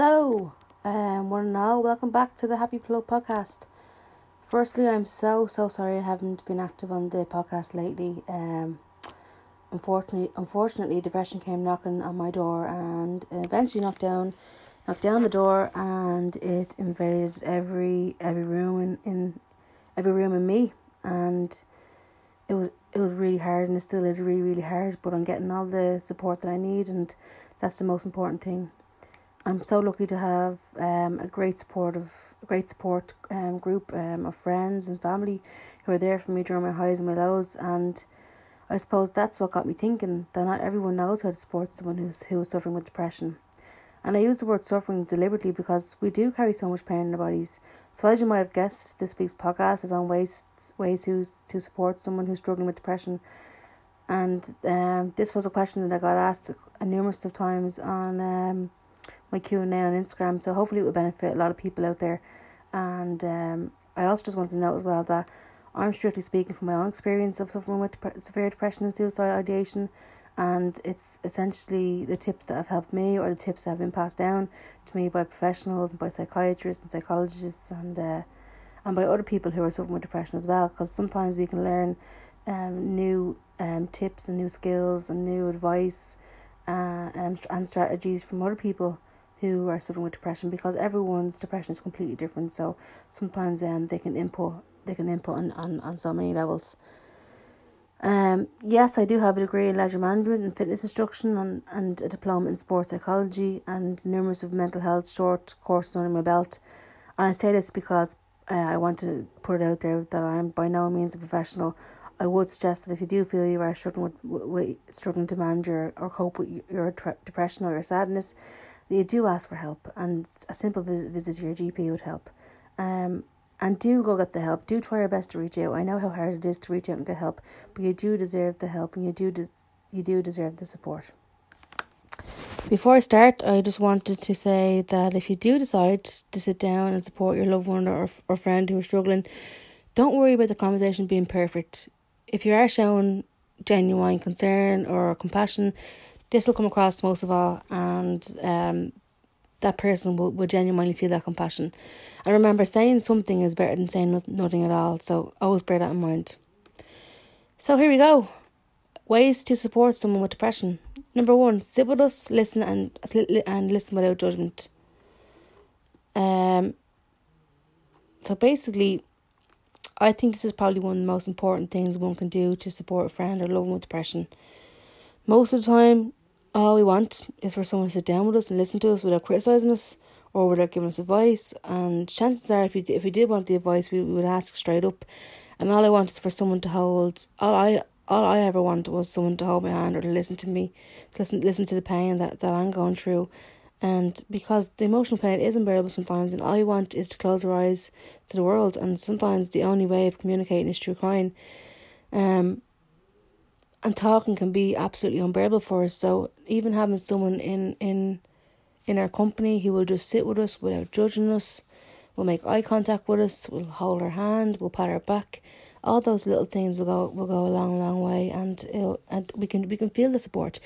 Hello, um, one and. Welcome back to the Happy Plug podcast. Firstly, I'm so so sorry I haven't been active on the podcast lately. Um, unfortunately, unfortunately, depression came knocking on my door and eventually knocked down, knocked down the door, and it invaded every every room in, in every room in me, and it was it was really hard, and it still is really really hard. But I'm getting all the support that I need, and that's the most important thing. I'm so lucky to have um, a great supportive, great support um, group um, of friends and family who are there for me during my highs and my lows. And I suppose that's what got me thinking that not everyone knows how to support someone who's who is suffering with depression. And I use the word suffering deliberately because we do carry so much pain in our bodies. So as you might have guessed, this week's podcast is on ways ways to to support someone who's struggling with depression. And um, this was a question that I got asked numerous of times on um, my Q and A on Instagram. So hopefully it will benefit a lot of people out there. And um, I also just want to note as well that I'm strictly speaking from my own experience of suffering with dep- severe depression and suicide ideation. And it's essentially the tips that have helped me, or the tips that have been passed down to me by professionals and by psychiatrists and psychologists, and uh, and by other people who are suffering with depression as well. Because sometimes we can learn um, new um, tips and new skills and new advice uh, um, and strategies from other people who are suffering with depression because everyone's depression is completely different. So sometimes um they can input they can input on, on, on so many levels. Um yes, I do have a degree in leisure management and fitness instruction and, and a diploma in sports psychology and numerous of mental health short courses under my belt. And I say this because uh, I want to put it out there that I'm by no means a professional. I would suggest that if you do feel you are struggling with, with struggling to manage your, or cope with your depression or your sadness, you do ask for help, and a simple visit, visit to your GP would help. Um, and do go get the help. Do try your best to reach out. I know how hard it is to reach out and get help, but you do deserve the help, and you do des- you do deserve the support. Before I start, I just wanted to say that if you do decide to sit down and support your loved one or, or friend who is struggling, don't worry about the conversation being perfect. If you are showing genuine concern or compassion, this will come across most of all, and um, that person will, will genuinely feel that compassion. And remember, saying something is better than saying nothing at all, so always bear that in mind. So here we go. Ways to support someone with depression. Number one, sit with us, listen, and and listen without judgment. Um. So basically, I think this is probably one of the most important things one can do to support a friend or loved one with depression. Most of the time, all we want is for someone to sit down with us and listen to us without criticizing us or without giving us advice. And chances are, if we if we did want the advice, we, we would ask straight up. And all I want is for someone to hold. All I all I ever wanted was someone to hold my hand or to listen to me, to listen listen to the pain that, that I'm going through. And because the emotional pain is unbearable sometimes, and all I want is to close our eyes to the world. And sometimes the only way of communicating is through crying. Um, and talking can be absolutely unbearable for us. So even having someone in in in our company who will just sit with us without judging us, will make eye contact with us, will hold our hand, will pat our back, all those little things will go will go a long long way, and it'll and we can we can feel the support.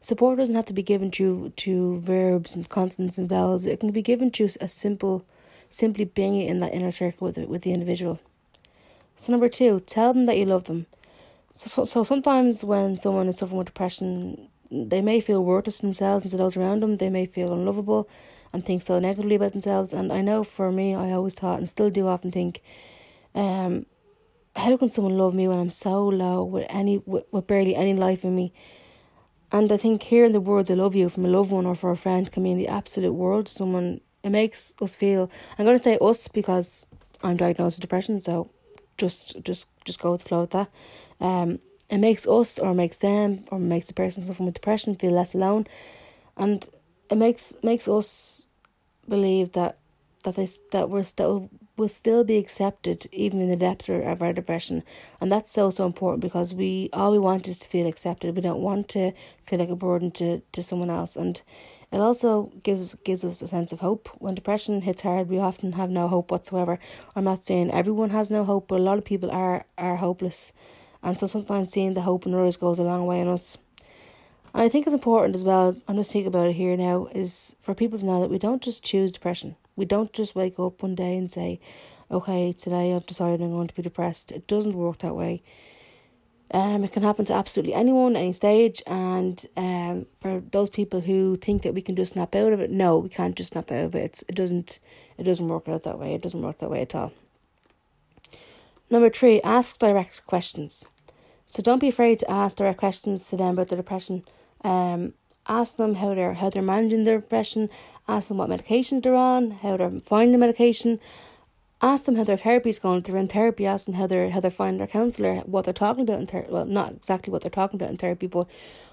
Support doesn't have to be given through to verbs and consonants and vowels. It can be given through a simple, simply being in that inner circle with the, with the individual. So number two, tell them that you love them. So, so sometimes when someone is suffering with depression, they may feel worthless to themselves and to those around them. They may feel unlovable and think so negatively about themselves. And I know for me, I always thought and still do often think, um, how can someone love me when I'm so low with any with, with barely any life in me? And I think hearing the words "I love you" from a loved one or for a friend can mean the absolute world. Someone it makes us feel. I'm going to say us because I'm diagnosed with depression, so just just just go with the flow with that. Um, it makes us or makes them or makes the person suffering with depression feel less alone, and it makes makes us believe that that they that we're still will still be accepted even in the depths of our depression, and that's so so important because we all we want is to feel accepted. We don't want to feel like a burden to to someone else, and it also gives us gives us a sense of hope. When depression hits hard, we often have no hope whatsoever. I'm not saying everyone has no hope, but a lot of people are are hopeless and so sometimes seeing the hope in others goes a long way in us. And I think it's important as well, I'm just thinking about it here now, is for people to know that we don't just choose depression. We don't just wake up one day and say, okay, today I've decided I'm going to be depressed. It doesn't work that way. Um, it can happen to absolutely anyone, any stage, and um, for those people who think that we can just snap out of it, no, we can't just snap out of it. It's, it doesn't, it doesn't work out that way. It doesn't work that way at all. Number three, ask direct questions. So don't be afraid to ask direct questions to them about their depression. Um, ask them how they're how they're managing their depression. Ask them what medications they're on, how they're finding the medication, ask them how their therapy is going. If they're in therapy, ask them how they're how they're finding their counsellor, what they're talking about in therapy. Well, not exactly what they're talking about in therapy, but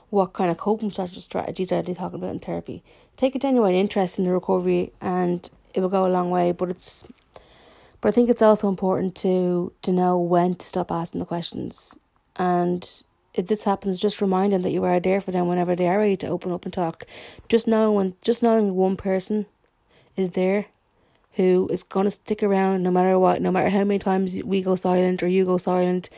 what kind of coping strategies are they talking about in therapy. Take a genuine interest in the recovery, and it will go a long way. But it's, but I think it's also important to to know when to stop asking the questions, and if this happens, just remind them that you are there for them whenever they are ready to open up and talk. Just knowing when, just knowing one person is there who is to stick around no matter what, no matter how many times we go silent or you go silent,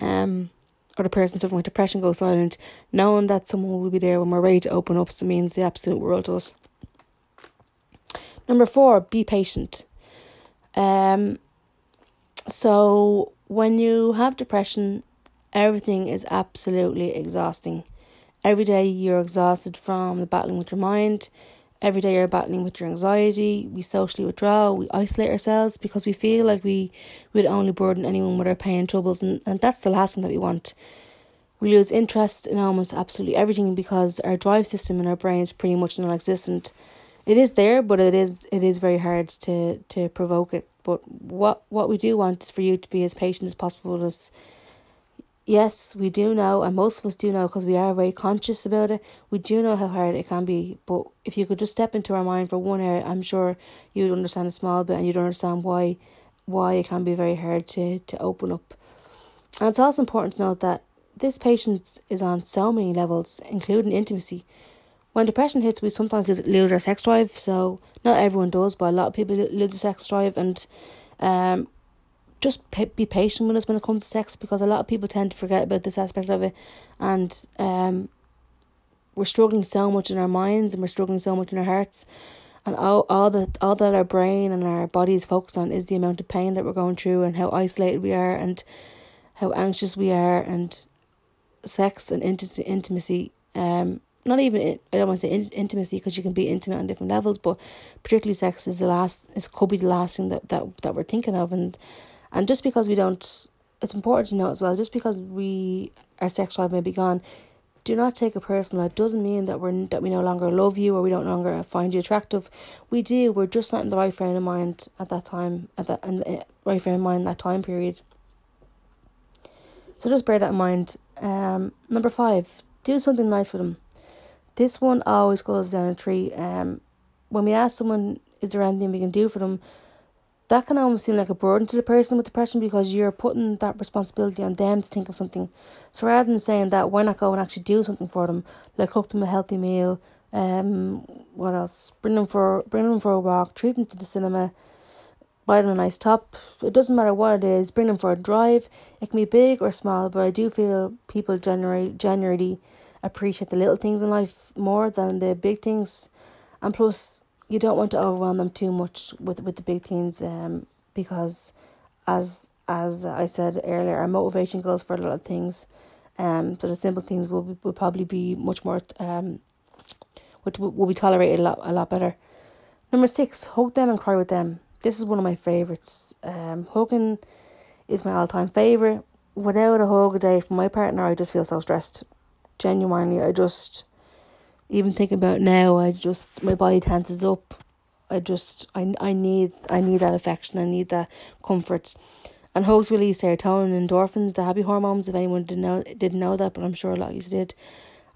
um, or the person suffering with depression goes silent, knowing that someone will be there when we're ready to open up so means the absolute world to us. Number four, be patient. Um, so when you have depression, everything is absolutely exhausting. Every day you're exhausted from the battling with your mind. Every day you're battling with your anxiety, we socially withdraw, we isolate ourselves because we feel like we would only burden anyone with our pain and troubles, and, and that's the last thing that we want. We lose interest in almost absolutely everything because our drive system in our brain is pretty much non existent. It is there, but it is it is very hard to, to provoke it. But what what we do want is for you to be as patient as possible with us yes, we do know, and most of us do know because we are very conscious about it. We do know how hard it can be, but if you could just step into our mind for one hour, I'm sure you'd understand a small bit and you'd understand why why it can be very hard to, to open up. And it's also important to note that this patience is on so many levels, including intimacy. When depression hits, we sometimes lose our sex drive. So not everyone does, but a lot of people lose their sex drive, and um, just be patient with us when it comes to sex because a lot of people tend to forget about this aspect of it and um we're struggling so much in our minds and we're struggling so much in our hearts and all, all that all that our brain and our body is focused on is the amount of pain that we're going through and how isolated we are and how anxious we are and sex and intimacy intimacy um not even I don't want to say in, intimacy because you can be intimate on different levels, but particularly sex is the last. It could be the last thing that, that that we're thinking of, and and just because we don't, it's important to know as well, just because we, our sex drive may be gone, do not take it personal. It doesn't mean that we're that we no longer love you or we don't longer find you attractive. We do. We're just not in the right frame of mind at that time. At that in the right frame of mind that time period. So just bear that in mind. Um, number five, do something nice for them. This one always goes down a tree. Um, when we ask someone, is there anything we can do for them? That can almost seem like a burden to the person with depression because you're putting that responsibility on them to think of something. So rather than saying that, why not go and actually do something for them, like cook them a healthy meal, um, what else? Bring them for bring them for a walk, treat them to the cinema, buy them a nice top. It doesn't matter what it is. Bring them for a drive. It can be big or small, but I do feel people generally generally appreciate the little things in life more than the big things, and plus you don't want to overwhelm them too much with with the big things um because as as I said earlier our motivation goes for a lot of things. Um so the simple things will will probably be much more um which will, will be tolerated a lot a lot better. Number six hug them and cry with them. This is one of my favorites. Um hugging is my all-time favorite. Without a hug a day from my partner I just feel so stressed. Genuinely I just even thinking about now, I just my body tenses up. I just I I need I need that affection. I need that comfort. And hugs release serotonin and endorphins, the happy hormones. If anyone didn't know didn't know that, but I'm sure a lot of you did.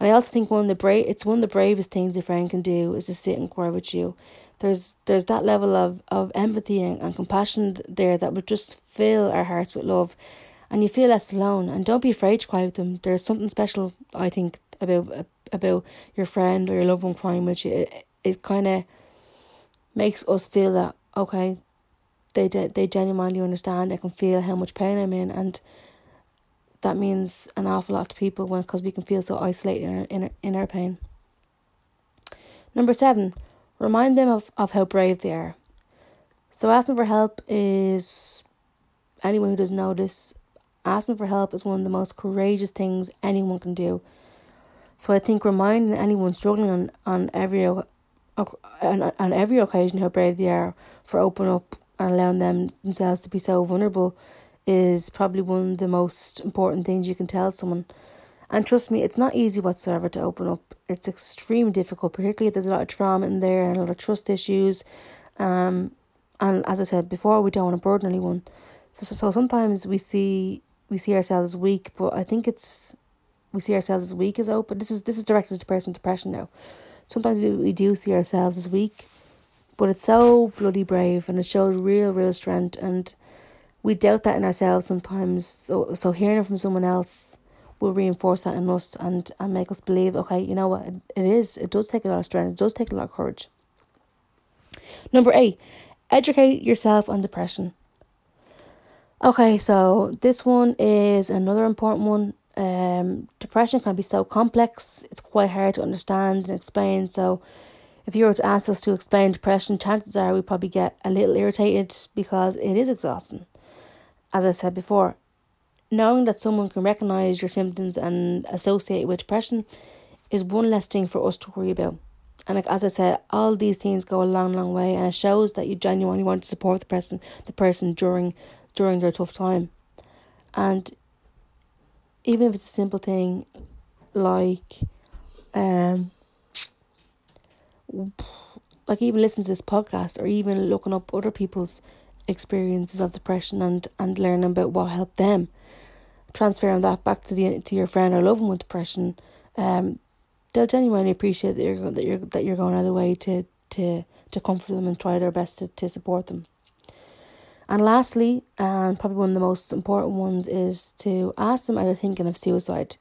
And I also think one of the brave it's one of the bravest things a friend can do is to sit and cry with you. There's there's that level of, of empathy and, and compassion there that would just fill our hearts with love and you feel less alone and don't be afraid to cry with them. There's something special I think about about your friend or your loved one crying with you, it, it kind of makes us feel that okay, they they genuinely understand. I can feel how much pain I'm in, and that means an awful lot to people because we can feel so isolated in our, in our, in our pain. Number seven, remind them of, of how brave they are. So asking for help is anyone who doesn't know this, asking for help is one of the most courageous things anyone can do. So I think reminding anyone struggling on, on every on, on every occasion how brave they are for opening up and allowing them themselves to be so vulnerable is probably one of the most important things you can tell someone. And trust me, it's not easy whatsoever to open up. It's extremely difficult, particularly if there's a lot of trauma in there and a lot of trust issues. Um, and as I said before, we don't want to burden anyone. So, so, so sometimes we see we see ourselves as weak, but I think it's we see ourselves as weak as open. This is this is directed to person with depression now. Sometimes we, we do see ourselves as weak, but it's so bloody brave and it shows real, real strength and we doubt that in ourselves sometimes. So so hearing it from someone else will reinforce that in us and, and make us believe, okay, you know what, it, it is, it does take a lot of strength, it does take a lot of courage. Number eight, educate yourself on depression. Okay, so this one is another important one. Um, depression can be so complex, it's quite hard to understand and explain. So, if you were to ask us to explain depression, chances are we probably get a little irritated because it is exhausting. As I said before, knowing that someone can recognize your symptoms and associate with depression is one less thing for us to worry about. And like as I said, all these things go a long, long way, and it shows that you genuinely want to support the person, the person during during their tough time. And even if it's a simple thing like um like even listening to this podcast or even looking up other people's experiences of depression and, and learning about what helped them. Transferring that back to the to your friend or loved one with depression um they'll genuinely appreciate that you're that you're that you're going out of the way to to to comfort them and try their best to, to support them and lastly, and probably one of the most important ones, is to ask them are they thinking of suicide.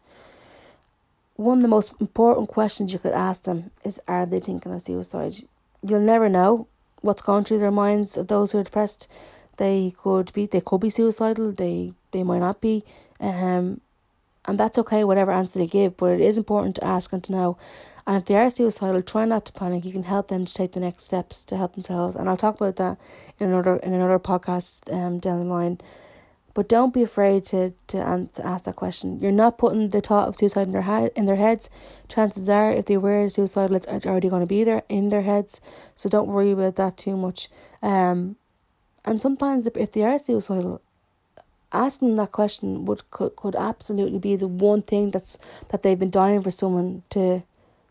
One of the most important questions you could ask them is are they thinking of suicide? You'll never know what's going through their minds of those who are depressed. They could be they could be suicidal, they they might not be. Um and that's okay, whatever answer they give, but it is important to ask and to know and if they are suicidal, try not to panic. You can help them to take the next steps to help themselves. And I'll talk about that in another in another podcast um down the line. But don't be afraid to to, um, to ask that question. You're not putting the thought of suicide in their head in their heads. Chances are, if they were suicidal, it's, it's already going to be there in their heads. So don't worry about that too much. Um, and sometimes if, they are suicidal, asking them that question would could, could absolutely be the one thing that's that they've been dying for someone to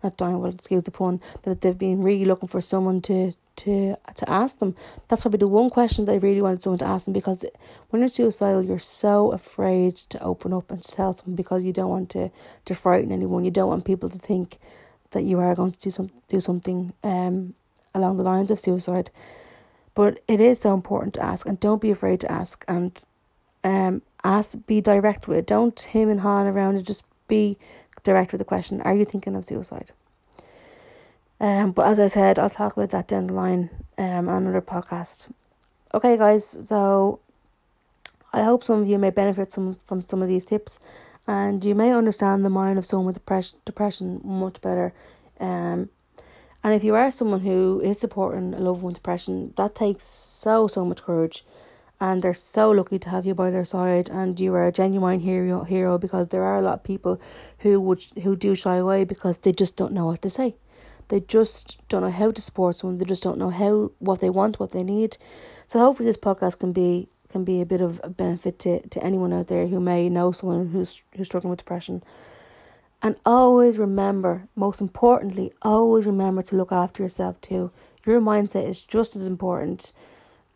not dying, well, excuse the pun, that they've been really looking for someone to to to ask them. That's probably the one question they really wanted someone to ask them because when you're suicidal, you're so afraid to open up and tell someone because you don't want to to frighten anyone. You don't want people to think that you are going to do some do something um along the lines of suicide. But it is so important to ask, and don't be afraid to ask, and um ask be direct with it. Don't him and han around it. Just be direct with the question Are you thinking of suicide? Um, but as I said, I'll talk about that down the line um, on another podcast. Okay, guys, so I hope some of you may benefit some from some of these tips and you may understand the mind of someone with depression, much better. Um, and if you are someone who is supporting a loved one with depression, that takes so, so much courage and they're so lucky to have you by their side and you are a genuine hero hero because there are a lot of people who would who do shy away because they just don't know what to say. They just don't know how to support someone they just don't know how what they want what they need. So hopefully this podcast can be can be a bit of a benefit to, to anyone out there who may know someone who's who's struggling with depression. And always remember most importantly always remember to look after yourself too. Your mindset is just as important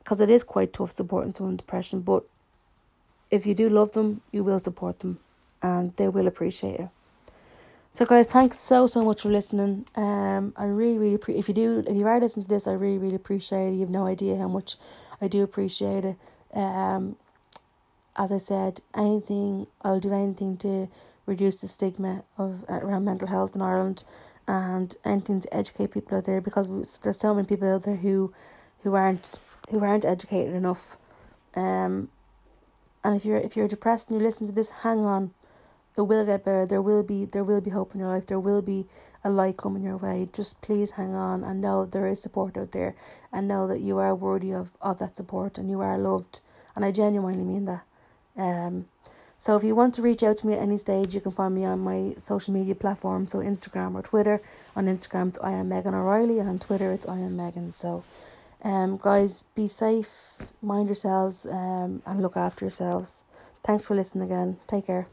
because it is quite tough supporting someone with depression. But if you do love them, you will support them, and they will appreciate it. So, guys, thanks so so much for listening. Um, I really really pre- if you do if you are listening to this, I really really appreciate it. You have no idea how much I do appreciate it. Um, as I said, anything I'll do anything to reduce the stigma of around mental health in Ireland, and anything to educate people out there because there's so many people out there who who aren't who aren't educated enough um And if you're if you're depressed and you listen to this, hang on. It will get better. There will be there will be hope in your life. There will be a light coming your way. Just please hang on and know there is support out there and know that you are worthy of, of that support and you are loved. And I genuinely mean that. Um so if you want to reach out to me at any stage, you can find me on my social media platforms, so Instagram or Twitter. On Instagram, it's I am Megan O'Reilly, and on Twitter, it's I am Megan. So, um, guys, be safe, mind yourselves, um, and look after yourselves. Thanks for listening again. Take care.